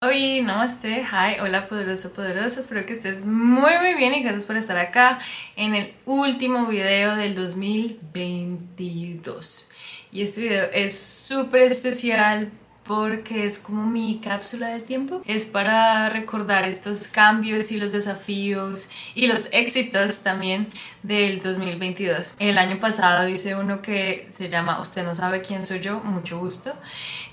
Hoy, namaste, hi, hola poderoso, poderosa, espero que estés muy muy bien y gracias por estar acá en el último video del 2022 y este video es súper especial porque es como mi cápsula del tiempo. Es para recordar estos cambios y los desafíos y los éxitos también del 2022. El año pasado hice uno que se llama Usted no sabe quién soy yo, mucho gusto.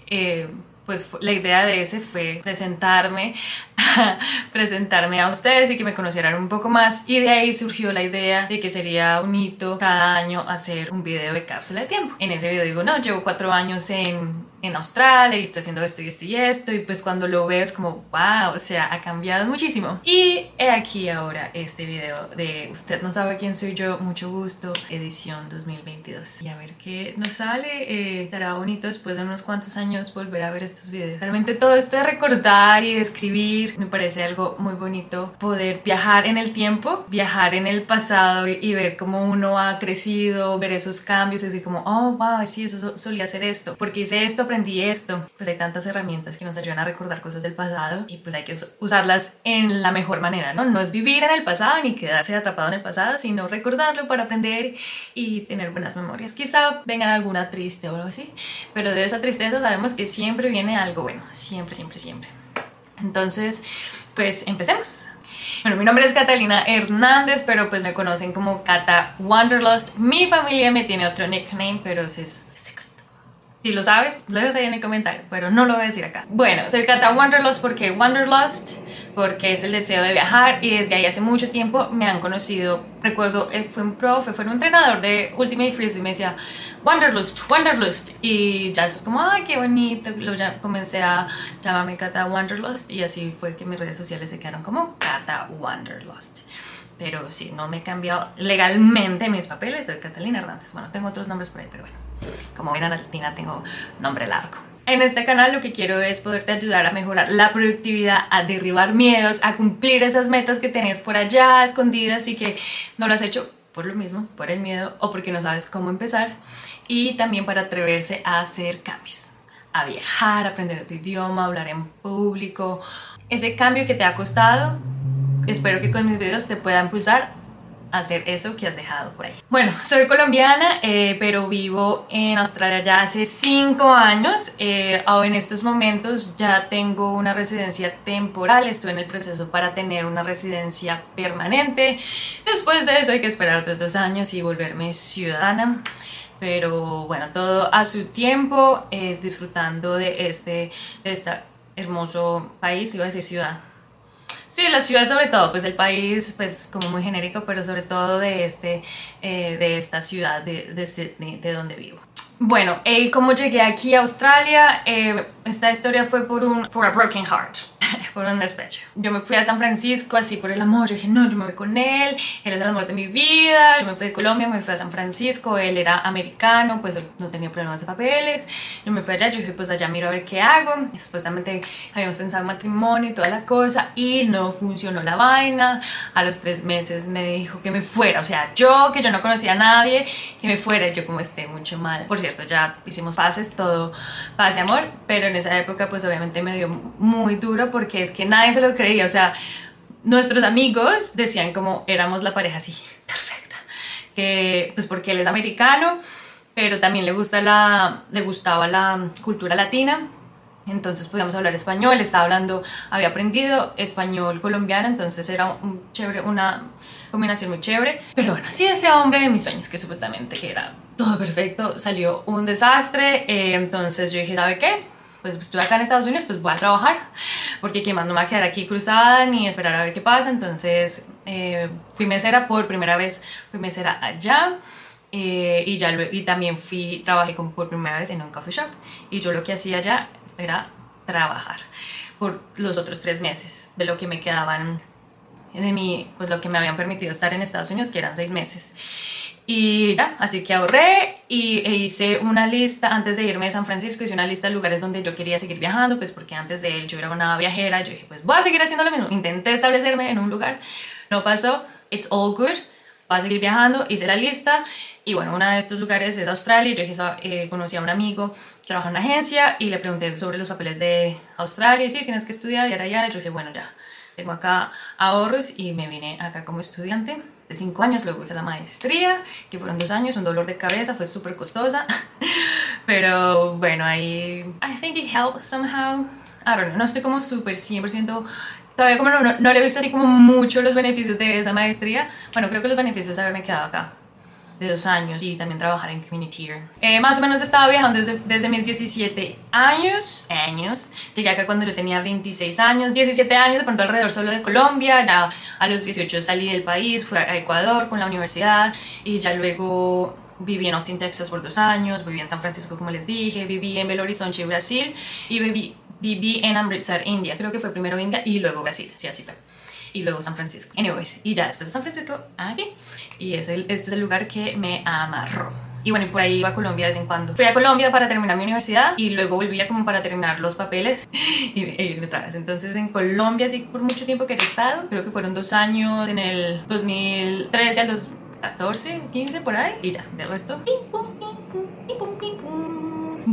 Eh, pues la idea de ese fue presentarme, presentarme a ustedes y que me conocieran un poco más y de ahí surgió la idea de que sería un hito cada año hacer un video de cápsula de tiempo. En ese video digo, no, llevo cuatro años en en Australia y estoy haciendo esto y esto y esto y pues cuando lo veo es como wow, o sea, ha cambiado muchísimo. Y he aquí ahora este video de Usted no sabe quién soy yo, mucho gusto, edición 2022. Y a ver qué nos sale, eh, estará bonito después de unos cuantos años volver a ver estos videos. Realmente todo esto de recordar y de escribir me parece algo muy bonito, poder viajar en el tiempo, viajar en el pasado y, ver cómo uno ha crecido, ver esos cambios, y así como, oh, wow, sí, eso solía hacer esto, porque hice esto, aprendí esto. Pues hay tantas herramientas que nos ayudan a recordar cosas del pasado y pues hay que usarlas en la mejor manera, ¿no? No es vivir en el pasado ni quedarse atrapado en el pasado, sino recordarlo para aprender y tener buenas memorias. Quizá venga alguna triste o algo así, pero de esa tristeza sabemos que siempre viene algo bueno, siempre, siempre, siempre. Entonces, pues empecemos. Bueno, mi nombre es Catalina Hernández, pero pues me conocen como Cata Wanderlust. Mi familia me tiene otro nickname, pero es si lo sabes, lo dejas ahí en el comentario, pero no lo voy a decir acá. Bueno, soy Cata Wanderlust porque Wanderlust, porque es el deseo de viajar y desde ahí hace mucho tiempo me han conocido. Recuerdo, eh, fue un profe, fue un entrenador de Ultimate Frisbee y me decía Wanderlust, Wanderlust y ya después como, ay, qué bonito, lo comencé a llamarme Cata Wanderlust y así fue que mis redes sociales se quedaron como Cata Wanderlust pero sí, no me he cambiado legalmente mis papeles, soy Catalina Hernández. Bueno, tengo otros nombres por ahí, pero bueno. Como ven, Latina tengo nombre largo. En este canal lo que quiero es poderte ayudar a mejorar la productividad, a derribar miedos, a cumplir esas metas que tenés por allá escondidas y que no las has hecho por lo mismo, por el miedo o porque no sabes cómo empezar y también para atreverse a hacer cambios, a viajar, aprender otro idioma, hablar en público. Ese cambio que te ha costado, espero que con mis videos te pueda impulsar hacer eso que has dejado por ahí. Bueno, soy colombiana, eh, pero vivo en Australia ya hace 5 años. Eh, en estos momentos ya tengo una residencia temporal, estoy en el proceso para tener una residencia permanente. Después de eso hay que esperar otros dos años y volverme ciudadana pero bueno, todo a su tiempo, eh, disfrutando de este, de este hermoso país, iba a decir ciudad, Sí, la ciudad sobre todo, pues el país, pues como muy genérico, pero sobre todo de, este, eh, de esta ciudad de, de, de donde vivo. Bueno, eh, como llegué aquí a Australia, eh, esta historia fue por un for a broken heart. por un despecho. Yo me fui a San Francisco así por el amor, yo dije, no, yo me voy con él, él es el amor de mi vida, yo me fui de Colombia, me fui a San Francisco, él era americano, pues no tenía problemas de papeles, yo me fui allá, yo dije, pues allá miro a ver qué hago, y supuestamente habíamos pensado en matrimonio y toda la cosa, y no funcionó la vaina, a los tres meses me dijo que me fuera, o sea, yo que yo no conocía a nadie, que me fuera, yo como esté mucho mal. Por cierto, ya hicimos pases, todo paz y amor, pero en esa época pues obviamente me dio muy duro porque es que nadie se lo creía, o sea, nuestros amigos decían como éramos la pareja así, perfecta, que pues porque él es americano, pero también le, gusta la, le gustaba la cultura latina, entonces podíamos hablar español, estaba hablando, había aprendido español colombiano, entonces era un chévere, una combinación muy chévere. Pero bueno, sí, ese hombre de mis sueños, que supuestamente que era todo perfecto, salió un desastre, eh, entonces yo dije, ¿sabe qué? Pues estuve acá en Estados Unidos, pues voy a trabajar, porque que más no me va a quedar aquí cruzada ni esperar a ver qué pasa. Entonces eh, fui mesera por primera vez, fui mesera allá. Eh, y, ya, y también fui, trabajé con, por primera vez en un coffee shop. Y yo lo que hacía allá era trabajar por los otros tres meses de lo que me quedaban de mí, pues lo que me habían permitido estar en Estados Unidos, que eran seis meses. Y ya, así que ahorré y e hice una lista, antes de irme de San Francisco, hice una lista de lugares donde yo quería seguir viajando, pues porque antes de él yo era una viajera, yo dije, pues voy a seguir haciendo lo mismo. Intenté establecerme en un lugar, no pasó, it's all good, va a seguir viajando, hice la lista y bueno, uno de estos lugares es Australia. Yo dije, eh, conocí a un amigo que trabaja en una agencia y le pregunté sobre los papeles de Australia y sí, tienes que estudiar y ahora ya. Yo dije, bueno, ya, tengo acá ahorros y me vine acá como estudiante cinco años, luego hice la maestría, que fueron dos años, un dolor de cabeza, fue súper costosa, pero bueno, ahí, I think it helped somehow, I don't know, no estoy como súper 100%, todavía como no, no, no, le he visto así como mucho los beneficios de esa maestría, bueno, creo que los beneficios de haberme quedado acá, de dos años y también trabajar en Community eh, más o menos estaba viajando desde, desde, mis 17 años, años. Llegué acá cuando yo tenía 26 años, 17 años, de pronto alrededor solo de Colombia. Ya a los 18 salí del país, fui a Ecuador con la universidad y ya luego viví en Austin, Texas por dos años, viví en San Francisco como les dije, viví en Belo Horizonte, Brasil y viví, viví en Amritsar, India. Creo que fue primero India y luego Brasil, sí, así fue y luego San Francisco. Anyways, y ya después de San Francisco, aquí. Y es este es el lugar que me amarró. Y bueno, y por ahí iba a Colombia de vez en cuando. Fui a Colombia para terminar mi universidad y luego volvía como para terminar los papeles y e irme vez. Entonces en Colombia sí por mucho tiempo que he estado. Creo que fueron dos años en el 2013 al 2014, 15 por ahí. Y ya, del resto. Pim, pum,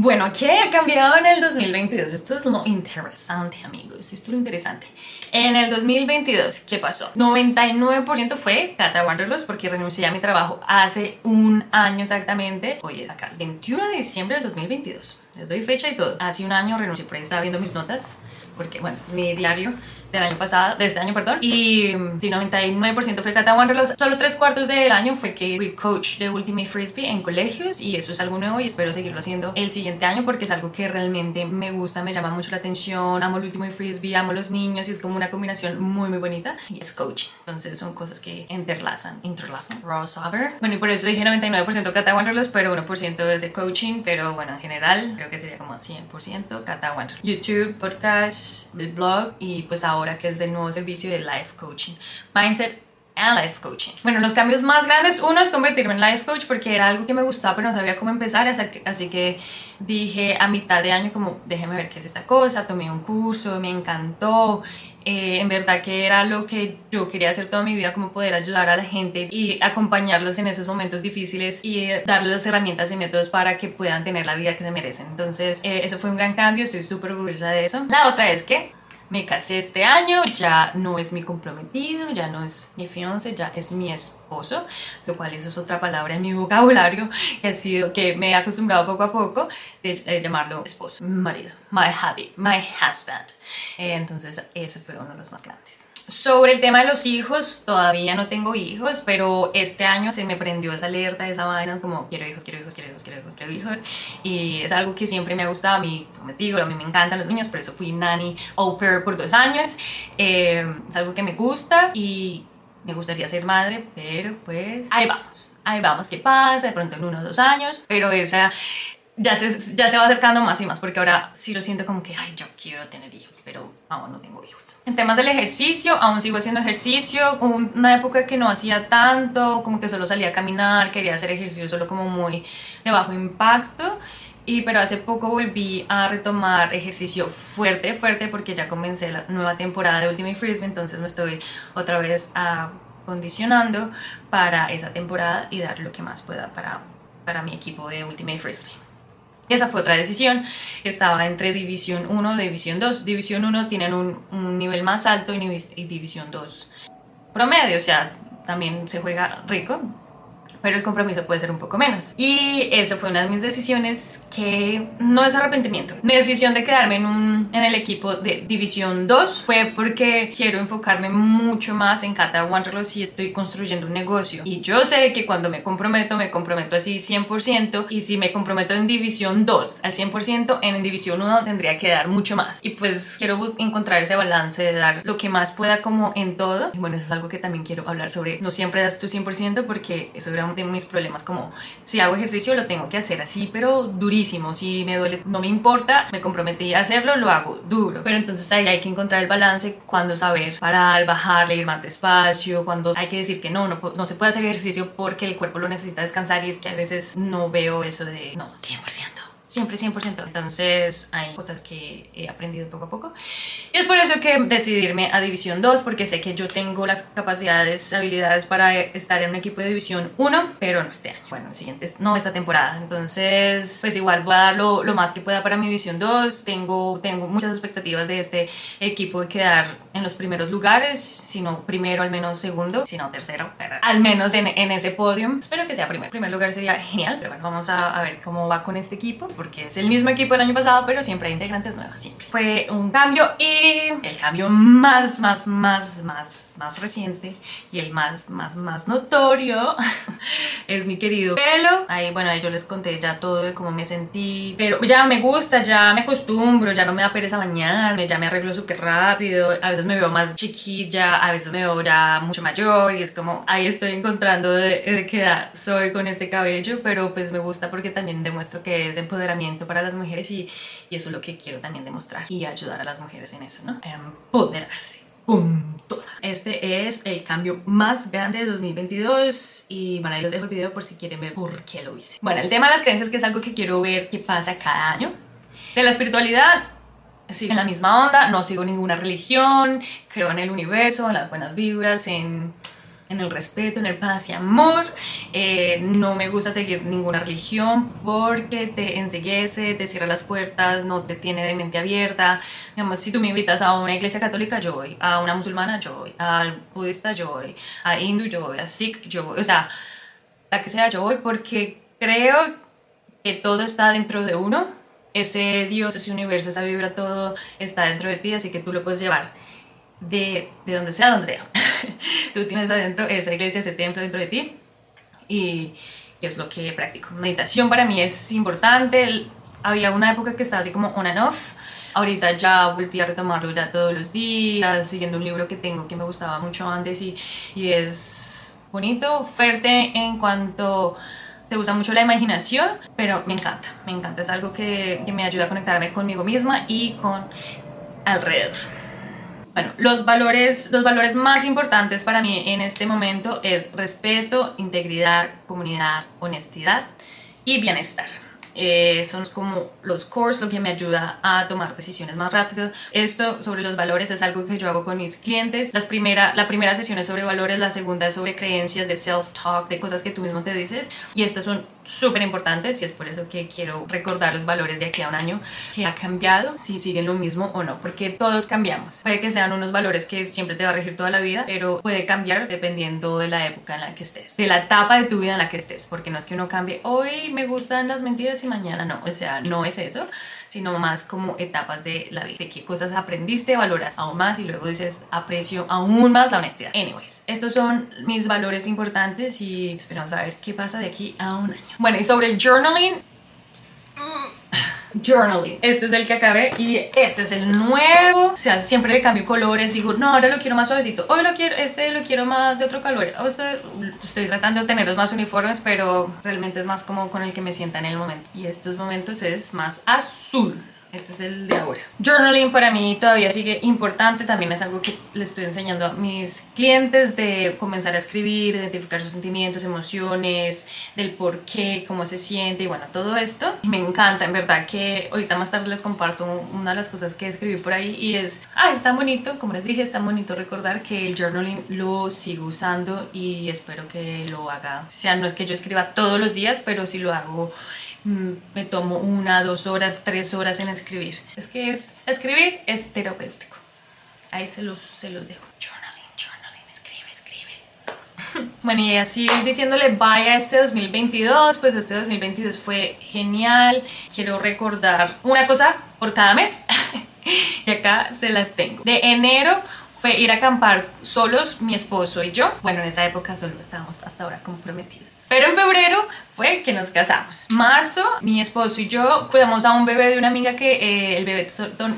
bueno, ¿qué ha cambiado en el 2022? Esto es lo interesante, amigos. Esto es lo interesante. En el 2022, ¿qué pasó? 99% fue Cata Wanderlust porque renuncié a mi trabajo hace un año exactamente. Oye, acá, 21 de diciembre del 2022. Les doy fecha y todo. Hace un año renuncié, por ahí estaba viendo mis notas porque bueno, es mi diario del año pasado, de este año, perdón. Y sí, 99% fue Tata Wanderlust. Solo tres cuartos del año fue que fui coach de Ultimate Frisbee en colegios y eso es algo nuevo y espero seguirlo haciendo el siguiente año porque es algo que realmente me gusta, me llama mucho la atención. Amo el Ultimate Frisbee, amo los niños y es como una combinación muy, muy bonita. Y es coaching. Entonces son cosas que interlazan, interlazan. Raw Saber. Bueno, y por eso dije 99% Cata Wanderlust, pero 1% es de coaching. Pero bueno, en general creo que sería como 100% Cata Wanderlust. YouTube, podcast, el blog y pues ahora ahora que es del nuevo servicio de Life Coaching. Mindset and Life Coaching. Bueno, los cambios más grandes, uno es convertirme en Life Coach porque era algo que me gustaba pero no sabía cómo empezar, así que dije a mitad de año como déjeme ver qué es esta cosa, tomé un curso, me encantó, eh, en verdad que era lo que yo quería hacer toda mi vida, como poder ayudar a la gente y acompañarlos en esos momentos difíciles y eh, darles las herramientas y métodos para que puedan tener la vida que se merecen. Entonces, eh, eso fue un gran cambio, estoy súper orgullosa de eso. La otra es que me casé este año, ya no es mi comprometido, ya no es mi fiance, ya es mi esposo, lo cual eso es otra palabra en mi vocabulario que ha sido que me he acostumbrado poco a poco de, llamarlo esposo, marido, my hubby, my husband. Eh, entonces ese fue uno de los más grandes. Sobre el tema de los hijos, todavía no tengo hijos, pero este año se me prendió esa alerta, esa vaina, como quiero hijos, quiero hijos, quiero hijos, quiero hijos, quiero hijos. Y es algo que siempre me ha gustado, a mí, digo, a mí me encantan los niños, por eso fui nanny au pair por dos años. Eh, es algo que me gusta y me gustaría ser madre, pero pues ahí vamos. Ahí vamos, qué pasa, de pronto en uno o dos años, pero esa ya se, ya se va acercando más y más porque ahora sí lo siento como que, ay, yo quiero tener hijos, pero aún no tengo hijos. En temas del ejercicio, aún sigo haciendo ejercicio, una época que no hacía tanto, como que solo salía a caminar, quería hacer ejercicio solo como muy de bajo impacto. Y pero hace poco volví a retomar ejercicio fuerte, fuerte, porque ya comencé la nueva temporada de Ultimate Frisbee, entonces me estoy otra vez acondicionando para esa temporada y dar lo que más pueda para, para mi equipo de Ultimate Frisbee. Esa fue otra decisión. Estaba entre División 1 y División 2. División 1 tienen un, nivel más alto y, División 2 promedio, o sea, también se juega rico, pero el compromiso puede ser un poco menos. Y esa fue una de mis decisiones que no es arrepentimiento. Mi decisión de quedarme en, un, en el equipo de División 2 fue porque quiero enfocarme mucho más en Cata Wanderlust y estoy construyendo un negocio. Y yo sé que cuando me comprometo, me comprometo así 100% y si me comprometo en División 2 al 100%, en División 1 tendría que dar mucho más. Y pues quiero encontrar ese balance de dar lo que más pueda como en todo. Y bueno, eso es algo que también quiero hablar sobre. No siempre das tu 100% porque eso era de mis problemas como si hago ejercicio lo tengo que hacer así, pero durísimo. Si me duele, no me importa, me comprometí a hacerlo, lo hago duro. Pero entonces ahí hay que encontrar el balance cuando saber parar, bajarle, ir más despacio, cuando hay que decir que no, no, no se puede hacer ejercicio porque el cuerpo lo necesita descansar y es que a veces no veo eso de no, 100%. Siempre 100%. Entonces hay cosas que he aprendido poco a poco. Y es por eso que decidirme a División 2, porque sé que yo tengo las capacidades, habilidades para estar en un equipo de División 1, pero no este año. Bueno, el siguiente, no esta temporada. Entonces, pues igual voy a dar lo, lo más que pueda para mi División 2. Tengo, tengo muchas expectativas de este equipo de quedar en los primeros lugares, si no primero, al menos segundo, si no tercero, al menos en, en ese podio. Espero que sea primero. primer lugar sería genial, pero bueno, vamos a, a ver cómo va con este equipo porque es el mismo equipo del año pasado, pero siempre hay integrantes nuevos, siempre. Fue un cambio y el cambio más, más, más, más más reciente y el más, más, más notorio es mi querido pelo. Ahí, bueno, ahí yo les conté ya todo de cómo me sentí, pero ya me gusta, ya me acostumbro, ya no me da pereza bañarme, ya me arreglo súper rápido, a veces me veo más chiquilla, a veces me veo ya mucho mayor y es como ahí estoy encontrando de, de qué edad soy con este cabello, pero pues me gusta porque también demuestro que es empoderamiento para las mujeres y, y eso es lo que quiero también demostrar y ayudar a las mujeres en eso, ¿no? Empoderarse. Punto. Este es el cambio más grande de 2022 y bueno, ahí les dejo el video por si quieren ver por qué lo hice. Bueno, el tema de las creencias que es algo que quiero ver qué pasa cada año. De la espiritualidad, sigo en la misma onda, no sigo ninguna religión, creo en el universo, en las buenas vibras, en en el respeto, en el paz y amor. Eh, no me gusta seguir ninguna religión porque te enseguece, te cierra las puertas, no te tiene de mente abierta. Digamos, si tú me invitas a una iglesia católica, yo voy. A una musulmana, yo voy. Al budista, yo voy. A hindú, yo voy. A sikh, yo voy. O sea, la que sea, yo voy porque creo que todo está dentro de uno. Ese Dios, ese universo, esa vibra, todo está dentro de ti, así que tú lo puedes llevar de, de donde sea, donde sea. tú tienes adentro esa iglesia, ese templo dentro de ti y, es lo que practico. Meditación para mí es importante. Había una época que estaba así como on and off. Ahorita ya volví a retomarlo ya todos los días, siguiendo un libro que tengo que me gustaba mucho antes y, y es bonito, fuerte en cuanto se usa mucho la imaginación, pero me encanta, me encanta, es algo que, que me ayuda a conectarme conmigo misma y con alrededor. Bueno, los valores, los valores más importantes para mí en este momento es respeto, integridad, comunidad, honestidad y bienestar. Eh, son como los cores, lo que me ayuda a tomar decisiones más rápido. Esto sobre los valores es algo que yo hago con mis clientes. Las primera, la primera sesión es sobre valores, la segunda es sobre creencias, de self-talk, de cosas que tú mismo te dices. Y estas son súper importantes y es por eso que quiero recordar los valores de aquí a un año que ha cambiado, si siguen lo mismo o no, porque todos cambiamos. Puede que sean unos valores que siempre te va a regir toda la vida, pero puede cambiar dependiendo de la época en la que estés, de la etapa de tu vida en la que estés, porque no es que uno cambie, hoy me gustan las mentiras y mañana no, o sea, no es eso, sino más como etapas de la vida, de qué cosas aprendiste, valoras aún más y luego dices aprecio aún más la honestidad. Anyways, estos son mis valores importantes y esperamos a ver qué pasa de aquí a un año. Bueno, y sobre el journaling, journaling. Este es el que acabé y este es el nuevo. O sea, siempre le cambio colores. Digo, no, ahora lo quiero más suavecito. Hoy lo quiero, este lo quiero más de otro color. Este, estoy tratando de tenerlos más uniformes, pero realmente es más como con el que me sienta en el momento. Y estos momentos es más azul. Este es el de ahora. Journaling para mí todavía sigue importante, también es algo que le estoy enseñando a mis clientes de comenzar a escribir, identificar sus sentimientos, emociones, del por qué, cómo se siente y bueno, todo esto. Me encanta, en verdad que ahorita más tarde les comparto una de las cosas que escribí por ahí y es, ah, es tan bonito, como les dije, es tan bonito recordar que el journaling lo sigo usando y espero que lo haga. O sea, no es que yo escriba todos los días, pero si lo hago me tomo una, dos horas, tres horas en escribir. Es que es, escribir es terapéutico. Ahí se los, se los dejo. Journaling, journaling, escribe, escribe. bueno, y así diciéndole bye a este 2022, pues este 2022 fue genial. Quiero recordar una cosa por cada mes. y acá se las tengo. De enero fue ir a acampar solos, mi esposo y yo. Bueno, en esa época solo estábamos hasta ahora comprometidos. Pero en febrero fue que nos casamos. Marzo, mi esposo y yo cuidamos a un bebé de una amiga que eh, el bebé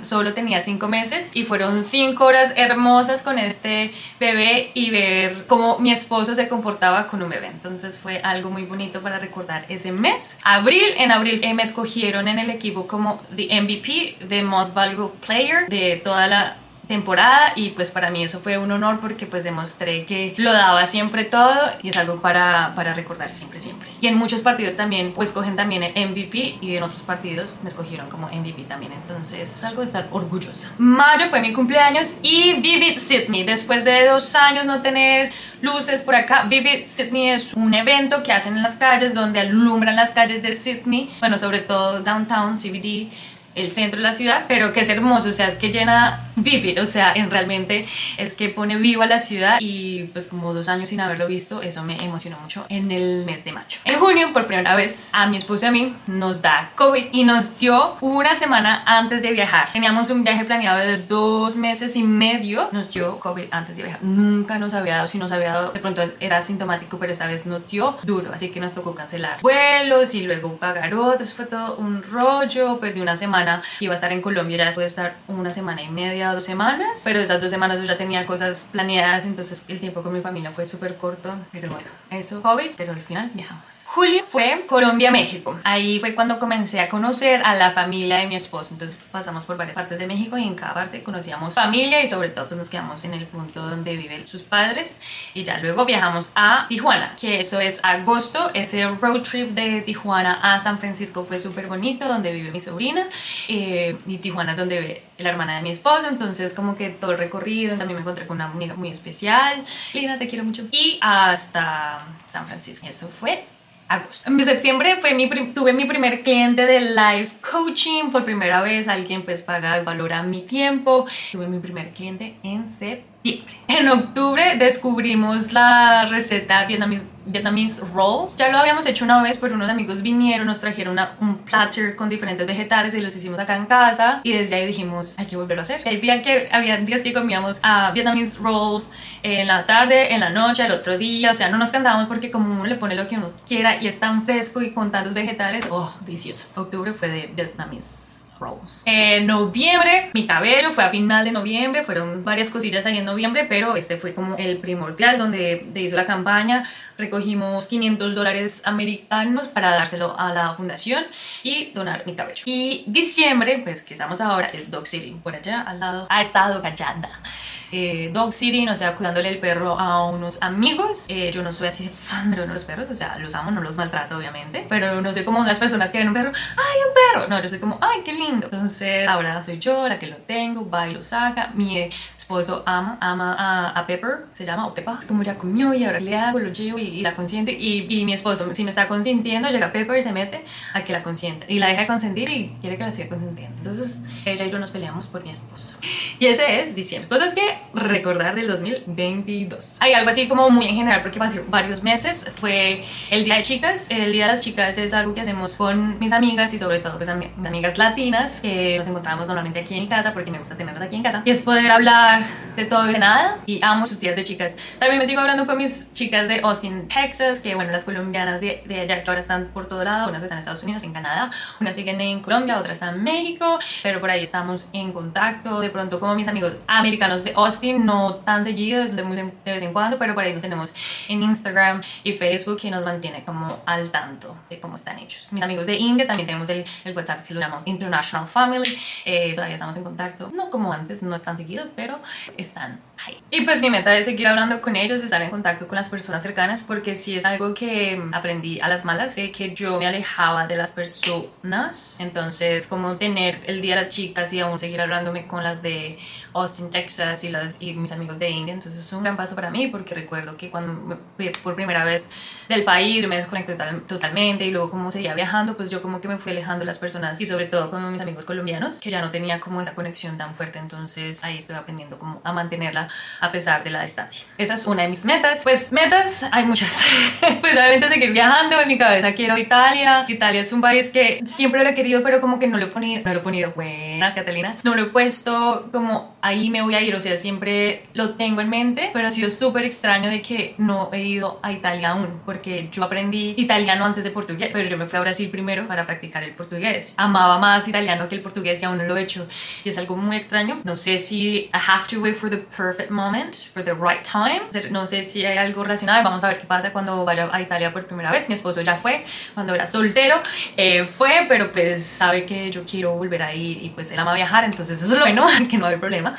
solo tenía 5 meses y fueron 5 horas hermosas con este bebé y ver cómo mi esposo se comportaba con un bebé. Entonces fue algo muy bonito para recordar ese mes. Abril, en abril eh, me escogieron en el equipo como the MVP, the Most Valuable Player de toda la temporada y pues para mí eso fue un honor porque pues demostré que lo daba siempre todo y es algo para, para recordar siempre, siempre. Y en muchos partidos también pues cogen también el MVP y en otros partidos me escogieron como MVP también, entonces es algo de estar orgullosa. Mayo fue mi cumpleaños y Vivid Sydney, después de dos años no tener luces por acá, Vivid Sydney es un evento que hacen en las calles donde alumbran las calles de Sydney, bueno sobre todo downtown, CBD, el centro de la ciudad, pero que es hermoso, o sea, es que llena vivid, o sea, en realmente es que pone viva la ciudad y pues como dos años sin haberlo visto, eso me emocionó mucho en el mes de mayo. En junio, por primera vez, a mi esposo y a mí nos da COVID y nos dio una semana antes de viajar. Teníamos un viaje planeado de dos meses y medio, nos dio COVID antes de viajar. Nunca nos había dado, si nos había dado, de pronto era sintomático, pero esta vez nos dio duro, así que nos tocó cancelar vuelos y luego pagar otros, fue todo un rollo, perdí una semana iba a estar en Colombia, ya después de estar una semana y media dos semanas, pero esas dos semanas yo ya tenía cosas planeadas, entonces el tiempo con mi familia fue súper corto, pero bueno, eso COVID, pero al final viajamos. Julio fue Colombia-México, ahí fue cuando comencé a conocer a la familia de mi esposo, entonces pasamos por varias partes de México y en cada parte conocíamos familia y sobre todo pues nos quedamos en el punto donde viven sus padres y ya luego viajamos a Tijuana, que eso es agosto, ese road trip de Tijuana a San Francisco fue súper bonito, donde vive mi sobrina eh, y Tijuana es donde ve la hermana de mi esposo, entonces como que todo el recorrido, también me encontré con una amiga muy especial, Lina, te quiero mucho, y hasta San Francisco. Eso fue agosto. En septiembre fue mi, tuve mi primer cliente de life coaching, por primera vez alguien pues paga y valora mi tiempo, tuve mi primer cliente en septiembre en octubre descubrimos la receta vietnamese, rolls. Ya lo habíamos hecho una vez, pero unos amigos vinieron, nos trajeron un platter con diferentes vegetales y los hicimos acá en casa. Y desde ahí dijimos, hay que volverlo a hacer. Que, había días que comíamos a Vietnamese rolls en la tarde, en la noche, el otro día. O sea, no nos cansábamos porque como uno le pone lo que uno quiera y es tan fresco y con tantos vegetales, oh, delicioso. Octubre fue de Vietnamese en noviembre, mi cabello fue a final de noviembre, fueron varias cosillas ahí en noviembre, pero este fue como el primordial donde se hizo la campaña. Recogimos 500 dólares americanos para dárselo a la fundación y donar mi cabello. Y diciembre, pues que estamos ahora, es Dog City, por allá al lado, ha estado callada eh, dog sitting, o sea, cuidándole el perro a unos amigos. Eh, yo no soy así fan de los perros, o sea, los amo, no los maltrato, obviamente, pero no soy como unas personas que ven un perro, ¡ay, un perro! No, yo soy como, ¡ay, qué lindo! Entonces, ahora soy yo la que lo tengo, va y lo saca. Mi esposo ama, ama a, Pepper, se llama, o Pepa. Como ya comió y ahora le hago, lo llevo y, la consiente. Y, y, mi esposo, si me está consintiendo, llega Pepper y se mete a que la consiente. Y la deja consentir y quiere que la siga consintiendo. Entonces, ella y yo nos peleamos por mi esposo. Y ese es diciembre. Cosas que recordar del 2022. Hay algo así como muy en general porque ser varios meses. Fue el Día de Chicas. El Día de las Chicas es algo que hacemos con mis amigas y sobre todo pues amigas latinas que nos encontramos normalmente aquí en casa porque me gusta tenerlas aquí en casa. Y es poder hablar de todo y de nada. Y amo sus días de chicas. También me sigo hablando con mis chicas de Austin, Texas, que bueno, las colombianas de, de allá que ahora están por todo lado. Unas están en Estados Unidos, en Canadá, unas siguen en Colombia, otras están en México, pero por ahí estamos en contacto. De pronto como mis amigos americanos de Austin, no tan seguidos, de, de vez en cuando, pero por ahí nos tenemos en Instagram y Facebook y nos mantiene como al tanto de cómo están hechos. Mis amigos de India también tenemos el, el WhatsApp que lo llamamos International Family, eh, todavía estamos en contacto, no como antes, no es tan seguido, pero están ahí. Y pues mi meta es seguir hablando con ellos, estar en contacto con las personas cercanas, porque si es algo que aprendí a las malas, de que yo me alejaba de las personas, entonces como tener el día de las chicas y aún seguir hablándome con las de Austin, Texas y, las, y mis amigos de India. Entonces es un gran paso para mí porque recuerdo que cuando me fui por primera vez del país me desconecté totalmente y luego como seguía viajando, pues yo como que me fui alejando de las personas y sobre todo con mis amigos colombianos que ya no tenía como esa conexión tan fuerte. Entonces ahí estoy aprendiendo como a mantenerla a pesar de la distancia. Esa es una de mis metas. Pues metas hay muchas. pues obviamente seguir viajando. En mi cabeza quiero Italia. Italia es un país que siempre lo he querido, pero como que no lo he ponido, no lo he ponido buena, Catalina. No lo he puesto como ahí me voy a ir, o sea, siempre lo tengo en mente, pero ha sido súper extraño de que no he ido a Italia aún, porque yo aprendí italiano antes de portugués, pero yo me fui a Brasil primero para practicar el portugués. Amaba más italiano que el portugués y aún no lo he hecho, y es algo muy extraño. No sé si I have to wait for the perfect moment, for the right time. No sé si hay algo relacionado, vamos a ver qué pasa cuando vaya a Italia por primera vez. Mi esposo ya fue, cuando era soltero, eh, fue, pero pues sabe que yo quiero volver a ir y pues él ama viajar, entonces eso es lo bueno, que no hay problema.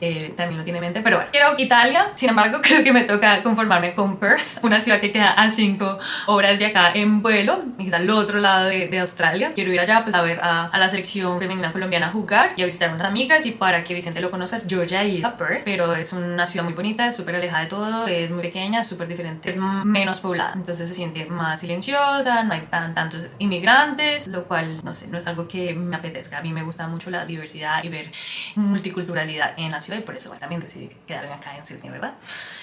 Eh, también lo tiene en mente, pero bueno, quiero Italia, sin embargo creo que me toca conformarme con Perth, una ciudad que queda a 5 horas de acá en vuelo, y al otro lado de, de, Australia. Quiero ir allá pues a ver a, a la selección femenina colombiana jugar y a visitar a unas amigas y para que Vicente lo conozca, yo ya he ido a Perth, pero es una ciudad muy bonita, es súper alejada de todo, es muy pequeña, súper diferente, es menos poblada, entonces se siente más silenciosa, no hay tan, tantos inmigrantes, lo cual, no sé, no es algo que me apetezca. A mí me gusta mucho la diversidad y ver multiculturalidad en la ciudad y por eso también decidí quedarme acá en Sydney, ¿verdad?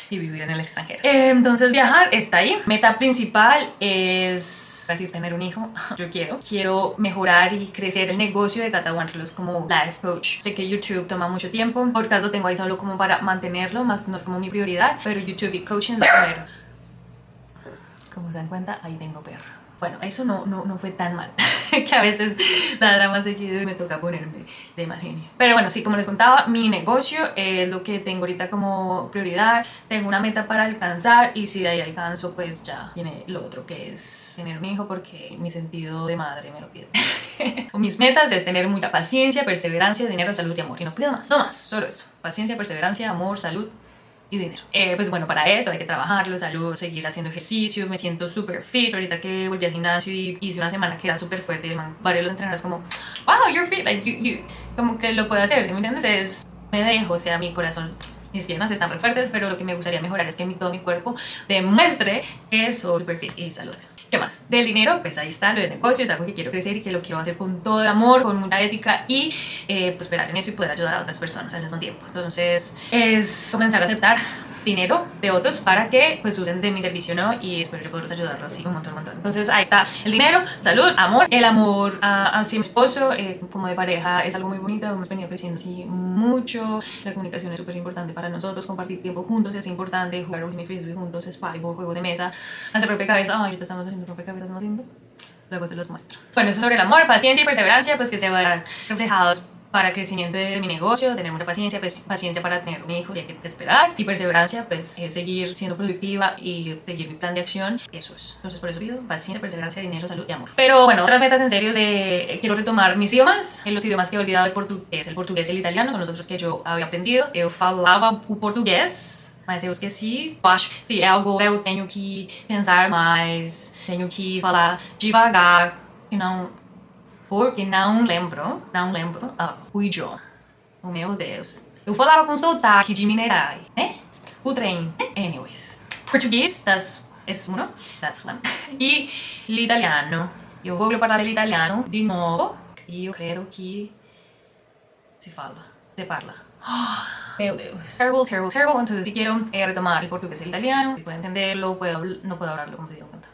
Y vivir en el extranjero. Entonces viajar está ahí. Meta principal es decir, tener un hijo, yo quiero. Quiero mejorar y crecer el negocio de Cata como life coach. Sé que YouTube toma mucho tiempo, por caso tengo ahí solo como para mantenerlo, más no es como mi prioridad, pero YouTube y coaching lo primero. Como se dan cuenta, ahí tengo perro. Bueno, eso no, no, no fue tan mal, que a veces la drama seguido y me toca ponerme de mal genio. Pero bueno, sí, como les contaba, mi negocio es lo que tengo ahorita como prioridad. Tengo una meta para alcanzar y si de ahí alcanzo, pues ya viene lo otro que es tener un hijo porque mi sentido de madre me lo pide. Mis metas es tener mucha paciencia, perseverancia, dinero, salud y amor. Y no pido más, no más, solo eso. Paciencia, perseverancia, amor, salud y dinero. Eh, pues bueno, para eso hay que trabajarlo, salud, seguir haciendo ejercicio, me siento súper fit. Ahorita que volví al gimnasio y hice una semana que era súper fuerte, y varios los entrenadores como, wow, you're fit, like, you, you, como que lo puedo hacer, ¿sí me entiendes? Es, me dejo, o sea, mi corazón mis piernas están muy fuertes, pero lo que me gustaría mejorar es que mi, todo mi cuerpo demuestre que soy súper fit y saludable. ¿Qué más? Del dinero, pues ahí está, lo del negocio, es algo que quiero crecer y que lo quiero hacer con todo el amor, con mucha ética y eh, pues esperar en eso y poder ayudar a otras personas al mismo tiempo. Entonces, es comenzar a aceptar dinero de otros para que pues usen de mi servicio, ¿no? Y espero yo poderlos ayudarlos, sí, un montón, un montón. Entonces ahí está el dinero, salud, amor, el amor hacia mi esposo, eh, como de pareja, es algo muy bonito, hemos venido creciendo así mucho, la comunicación es súper importante para nosotros, compartir tiempo juntos es importante, jugar Ultimate Frisbee juntos, Spybo, juegos de mesa, hacer rompecabezas, ay, ahorita estamos haciendo rompecabezas más lindo, luego se los muestro. Bueno, eso sobre el amor, paciencia y perseverancia, pues que se verán reflejados para crecimiento de mi negocio, tener mucha paciencia, pues paciencia para tener un hijo y hay que esperar y perseverancia, pues es seguir siendo productiva y seguir mi plan de acción, eso es. Entonces por eso pido paciencia, perseverancia, dinero, salud y amor. Pero bueno, otras metas en serio de quiero retomar mis idiomas, en los idiomas que he olvidado el portugués, el portugués el italiano, son los otros que yo había aprendido. Yo falava o português, mas eu esqueci. Eu acho, sim, é algo eu tenho que pensar mais, tenho que falar devagar, que não porque não lembro, não lembro ah, o idioma. Oh, meu Deus. Eu falava com sotaque de Minerai, né? O trem. Anyways. Português, das es uno, that's one. E l'italiano. Eu vou parlare l'italiano de novo. E eu creio que se fala, se parla. Oh, meu Deus. Terrible, terrible, terrible. Entonces, si quiero eh, retomar el portugués y el italiano, si puedo entenderlo, no puedo hablarlo como se dio cuenta.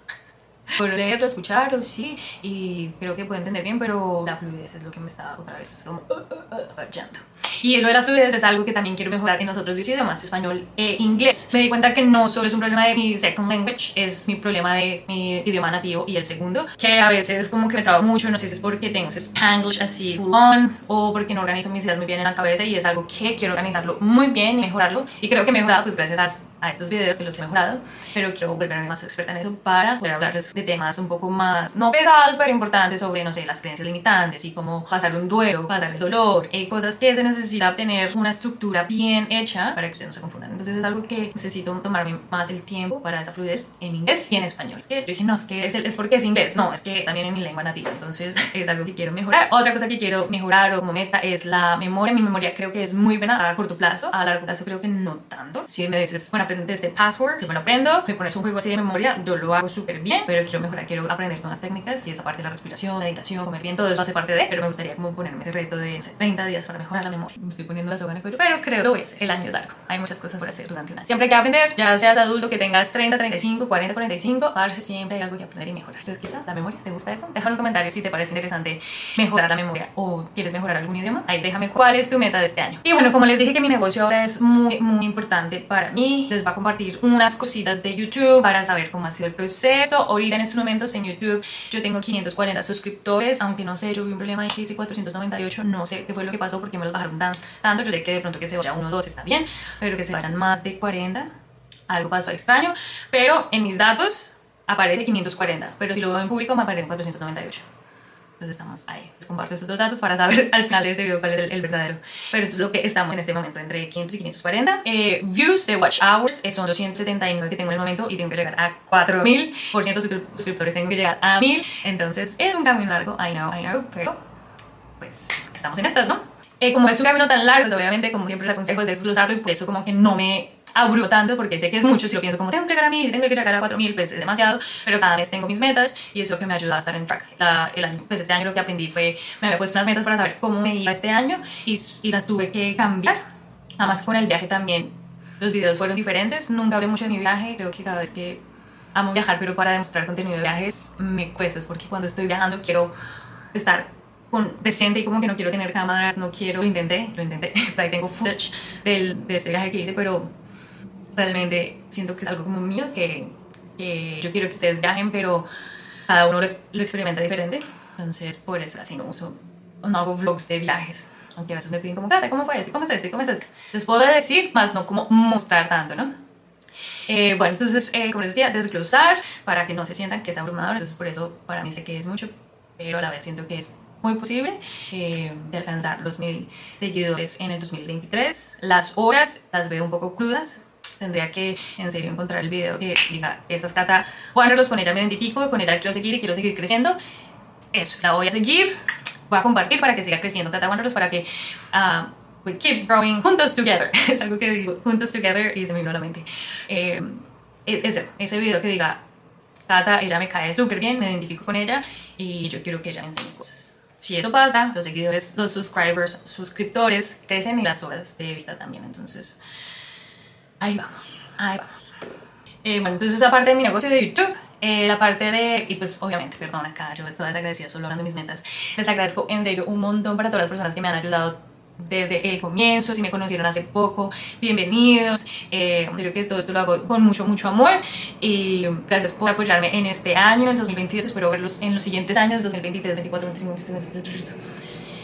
Puedo leerlo, escucharlo, sí, y creo que puedo entender bien, pero la fluidez es lo que me está otra vez como uh, uh, uh, fallando. Y lo de la fluidez es algo que también quiero mejorar en los otros idiomas, español e inglés. Me di cuenta que no solo es un problema de mi second language, es mi problema de mi idioma nativo y el segundo, que a veces como que me trabajo mucho, no sé si es porque tengo ese spanglish así full on o porque no organizo mis ideas muy bien en la cabeza y es algo que quiero organizarlo muy bien y mejorarlo. Y creo que he mejorado pues gracias a a estos videos que los he mejorado, pero quiero volverme más experta en eso para poder hablarles de temas un poco más, no pesados, pero importantes sobre, no sé, las creencias limitantes y cómo pasar un duelo, pasar el dolor, y cosas que se necesita tener una estructura bien hecha para que ustedes no se confundan. Entonces es algo que necesito tomarme más el tiempo para esa fluidez en inglés y en español. Es que yo dije, no, es que es, es porque es inglés, no, es que también en mi lengua nativa, entonces es algo que quiero mejorar. Otra cosa que quiero mejorar o como meta es la memoria. Mi memoria creo que es muy buena a corto plazo, a largo plazo creo que no tanto. Si me dices, bueno, aprende este password, yo me lo aprendo, me pones un juego así de memoria, yo lo hago súper bien, pero quiero mejorar, quiero aprender nuevas técnicas y esa parte de la respiración, meditación, comer bien, todo eso hace parte de, pero me gustaría como ponerme ese reto de 30 días para mejorar la memoria. Me estoy poniendo la soga en el cuello, pero creo que lo es. El año es largo. Hay muchas cosas por hacer durante un año. Siempre hay que aprender, ya seas adulto, que tengas 30, 35, 40, 45, parece siempre hay algo que aprender y mejorar. Entonces, quizá la memoria, ¿te gusta eso? Deja en los comentarios si te parece interesante mejorar la memoria o quieres mejorar algún idioma. Ahí déjame cuál es tu meta de este año. Y bueno, como les dije que mi negocio ahora es muy, muy importante para mí, les va a compartir unas cositas de YouTube para saber cómo ha sido el proceso. Ahorita en estos momentos en YouTube yo tengo 540 suscriptores, aunque no sé, yo vi un problema que hice 498, no sé qué fue lo que pasó porque me los bajaron tanto. Yo sé que de pronto que se vaya uno o dos está bien, pero que se vayan más de 40, algo pasó extraño. Pero en mis datos aparece 540, pero si lo veo en público me aparece 498. Entonces estamos ahí. Les comparto estos dos datos para saber al final de este video cuál es el, verdadero. Pero entonces lo que estamos en este momento entre 500 y 540. Eh, views de watch hours eh, son 279 que tengo en el momento y tengo que llegar a 4000. Por ciento suscriptores tengo que llegar a 1000. Entonces es un camino largo, I know, I know, pero pues estamos en estas, ¿no? Eh, como es un camino tan largo, pues obviamente, como siempre les aconsejo, es desglosarlo y por eso como que no me aburro tanto porque sé que es mucho si lo pienso como tengo que llegar a mil, tengo que llegar a 4000, pues es demasiado, pero cada vez tengo mis metas y es lo que me ayuda a estar en track. La, el año, pues este año lo que aprendí fue, me había puesto unas metas para saber cómo me iba este año y, y las tuve que cambiar. Además con el viaje también los videos fueron diferentes, nunca hablé mucho de mi viaje, creo que cada vez que amo viajar, pero para demostrar contenido de viajes me cuesta, es porque cuando estoy viajando quiero estar con, presente y como que no quiero tener cámaras, no quiero, lo intenté, lo intenté, ahí tengo footage del, de ese viaje que hice, pero realmente siento que es algo como mío, que, que yo quiero que ustedes viajen, pero cada uno lo, experimenta diferente, entonces por eso así no uso, no hago vlogs de viajes, aunque a veces me piden como, Cata, ¿cómo fue eso? ¿Cómo es este? ¿Cómo es este? Les puedo decir, más no como mostrar tanto, ¿no? Eh, bueno, entonces, eh, como les decía, desglosar para que no se sientan que es abrumador, entonces por eso para mí sé que es mucho, pero a la vez siento que es muy posible eh, de alcanzar los mil seguidores en el 2023. Las horas las veo un poco crudas. Tendría que en serio encontrar el video que diga, esta es Cata Wanderlos, con ella me identifico, con ella quiero seguir y quiero seguir creciendo. Eso, la voy a seguir, voy a compartir para que siga creciendo Cata Wanderlos, para que uh, we keep growing juntos together. es algo que digo, juntos together y se me vino a la mente. Eh, ese, ese video que diga, Cata, ella me cae súper bien, me identifico con ella y yo quiero que ella me enseñe cosas. Si eso pasa, los seguidores, los subscribers, suscriptores crecen y las horas de vista también. Entonces, ahí vamos, ahí vamos. Eh, bueno, entonces esa parte de mi negocio de YouTube, eh, la parte de, y pues obviamente, perdón acá, yo toda agradecida solo hablando de mis metas, les agradezco en serio un montón para todas las personas que me han ayudado desde el comienzo, si me conocieron hace poco, bienvenidos. Eh, creo que todo esto lo hago con mucho, mucho amor y gracias por apoyarme en este año, en el 2022. Espero verlos en los siguientes años, 2023, 2024, 2025, 2026,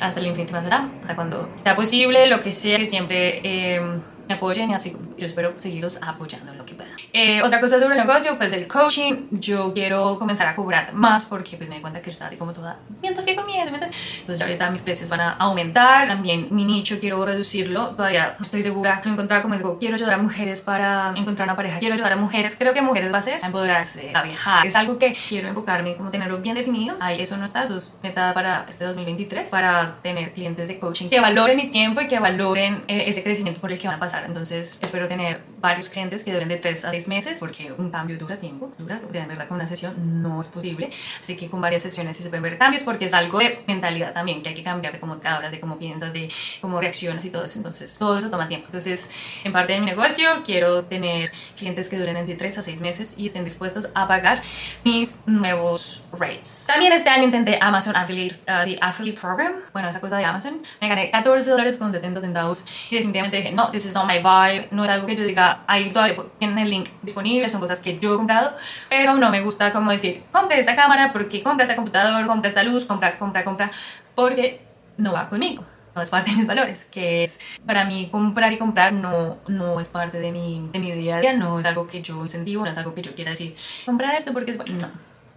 hasta el infinito más allá, hasta cuando sea posible, lo que sea, que siempre. Eh, me apoyen y así yo espero seguirlos apoyando en lo que pueda. Eh, otra cosa sobre el negocio, pues el coaching. Yo quiero comenzar a cobrar más porque pues me di cuenta que estaba así como toda, mientras que comienzo, mientras... Entonces ahorita mis precios van a aumentar. También mi nicho quiero reducirlo. Todavía no estoy segura. No encontrar como digo, quiero ayudar a mujeres para encontrar una pareja. Quiero ayudar a mujeres. Creo que mujeres va a ser a empoderarse, a viajar. Es algo que quiero enfocarme, como tenerlo bien definido. Ahí eso no está, eso es meta para este 2023. Para tener clientes de coaching que valoren mi tiempo y que valoren eh, ese crecimiento por el que van a pasar entonces espero tener varios clientes que duren de 3 a 6 meses porque un cambio dura tiempo, dura, o sea, en verdad con una sesión no es posible, así que con varias sesiones sí se pueden ver cambios porque es algo de mentalidad también que hay que cambiar de cómo te hablas, de cómo piensas, de cómo reaccionas y todo eso, entonces todo eso toma tiempo. Entonces, en parte de mi negocio quiero tener clientes que duren entre 3 a 6 meses y estén dispuestos a pagar mis nuevos rates. También este año intenté Amazon Affiliate, uh, the Affiliate Program, bueno, esa cosa de Amazon, me gané 14 dólares con 70 centavos y definitivamente dije, no, this is not my vibe, no es algo que yo diga, ahí todavía tienen el link disponible, son cosas que yo he comprado, pero no me gusta como decir, compre esa cámara, porque compra ese computador, compra esta luz, compra, compra, compra, porque no va conmigo. No es parte de mis valores, que es para mí comprar y comprar no, no es parte de mi, de mi día a día, no es algo que yo incentivo, no es algo que yo quiera decir, compra esto porque es bueno. No,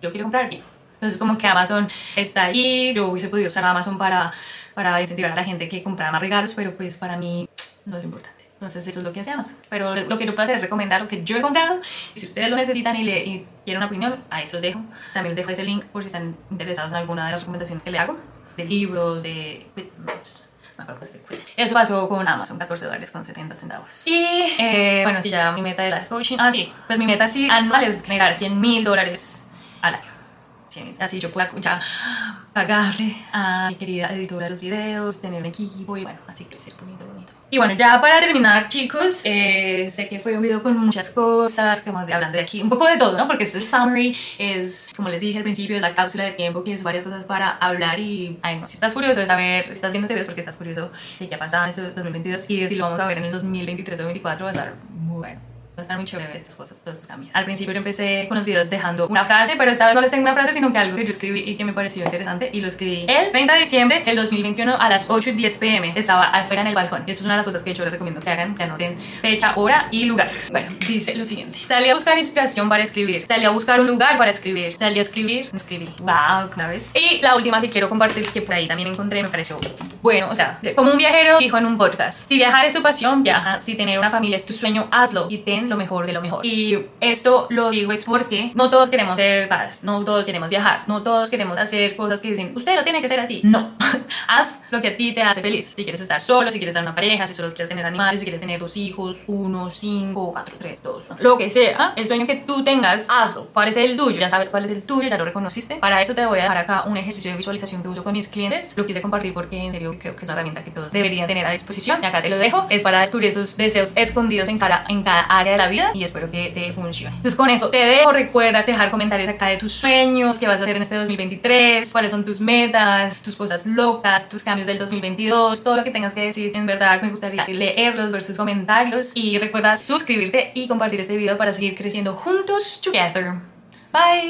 yo quiero comprar bien. Entonces como que Amazon está ahí, yo hubiese podido usar Amazon para, para incentivar a la gente que comprara más regalos, pero pues para mí no es importante. Entonces eso es lo que hacemos. Pero lo que yo puedo hacer es recomendar lo que yo he comprado. Si ustedes lo necesitan y, le, quieren una opinión, ahí se los dejo. También les dejo ese link por si están interesados en alguna de las recomendaciones que le hago. De libros, de... Eso pasó con Amazon, 14 dólares con 70 centavos. Y eh, bueno, si ya mi meta de la coaching. Ah, sí, pues mi meta sí anual es generar 100 mil dólares al año. Así yo pueda ya pagarle a mi querida editora de los videos, tener un equipo y bueno, así crecer bonito, bonito. Y bueno, ya para terminar, chicos, eh, sé que fue un video con muchas cosas, como de, hablando de aquí, un poco de todo, ¿no? Porque es el summary, es, como les dije al principio, es la cápsula de tiempo, que es varias cosas para hablar y, ay, no, si estás curioso de saber, estás viendo este video porque estás curioso de qué ha pasado en este 2022 y de si lo vamos a ver en el 2023 o 2024, va a estar muy bueno a estar muy chévere estas cosas, todos estos cambios. Al principio yo empecé con los videos dejando una frase, pero esta vez no les tengo una frase, sino que algo que yo escribí y que me pareció interesante y lo escribí el 30 de diciembre del 2021 a las 8 y 10 pm. Estaba afuera en el balcón. Y eso es una de las cosas que yo les recomiendo que hagan, que anoten fecha, hora y lugar. Bueno, dice lo siguiente. Salí a buscar inspiración para escribir. Salí a buscar un lugar para escribir. Salí a escribir, escribí. Wow, una vez. Y la última que quiero compartir que por ahí también encontré, me pareció bueno, o sea, como un viajero dijo en un podcast, si viajar es su pasión, viaja. Si tener una familia es tu sueño, hazlo y ten lo mejor de lo mejor. Y esto lo digo es porque no todos queremos ser padres, no todos queremos viajar, no todos queremos hacer cosas que dicen, usted lo tiene que hacer así. No, haz lo que a ti te hace feliz. Si quieres estar solo, si quieres estar en una pareja, si solo quieres tener animales, si quieres tener dos hijos, uno, cinco, cuatro, tres, dos, lo que sea, el sueño que tú tengas, hazlo. Parece el tuyo, ya sabes cuál es el tuyo, ya lo reconociste. Para eso te voy a dejar acá un ejercicio de visualización que uso con mis clientes. Lo quise compartir porque en serio creo que es una herramienta que todos deberían tener a disposición. Y acá te lo dejo. Es para descubrir esos deseos escondidos en cada, en cada área la vida y espero que te funcione. Entonces con eso te dejo. Recuerda dejar comentarios acá de tus sueños, qué vas a hacer en este 2023, cuáles son tus metas, tus cosas locas, tus cambios del 2022, todo lo que tengas que decir. En verdad me gustaría leerlos, ver sus comentarios y recuerda suscribirte y compartir este video para seguir creciendo juntos together. Bye.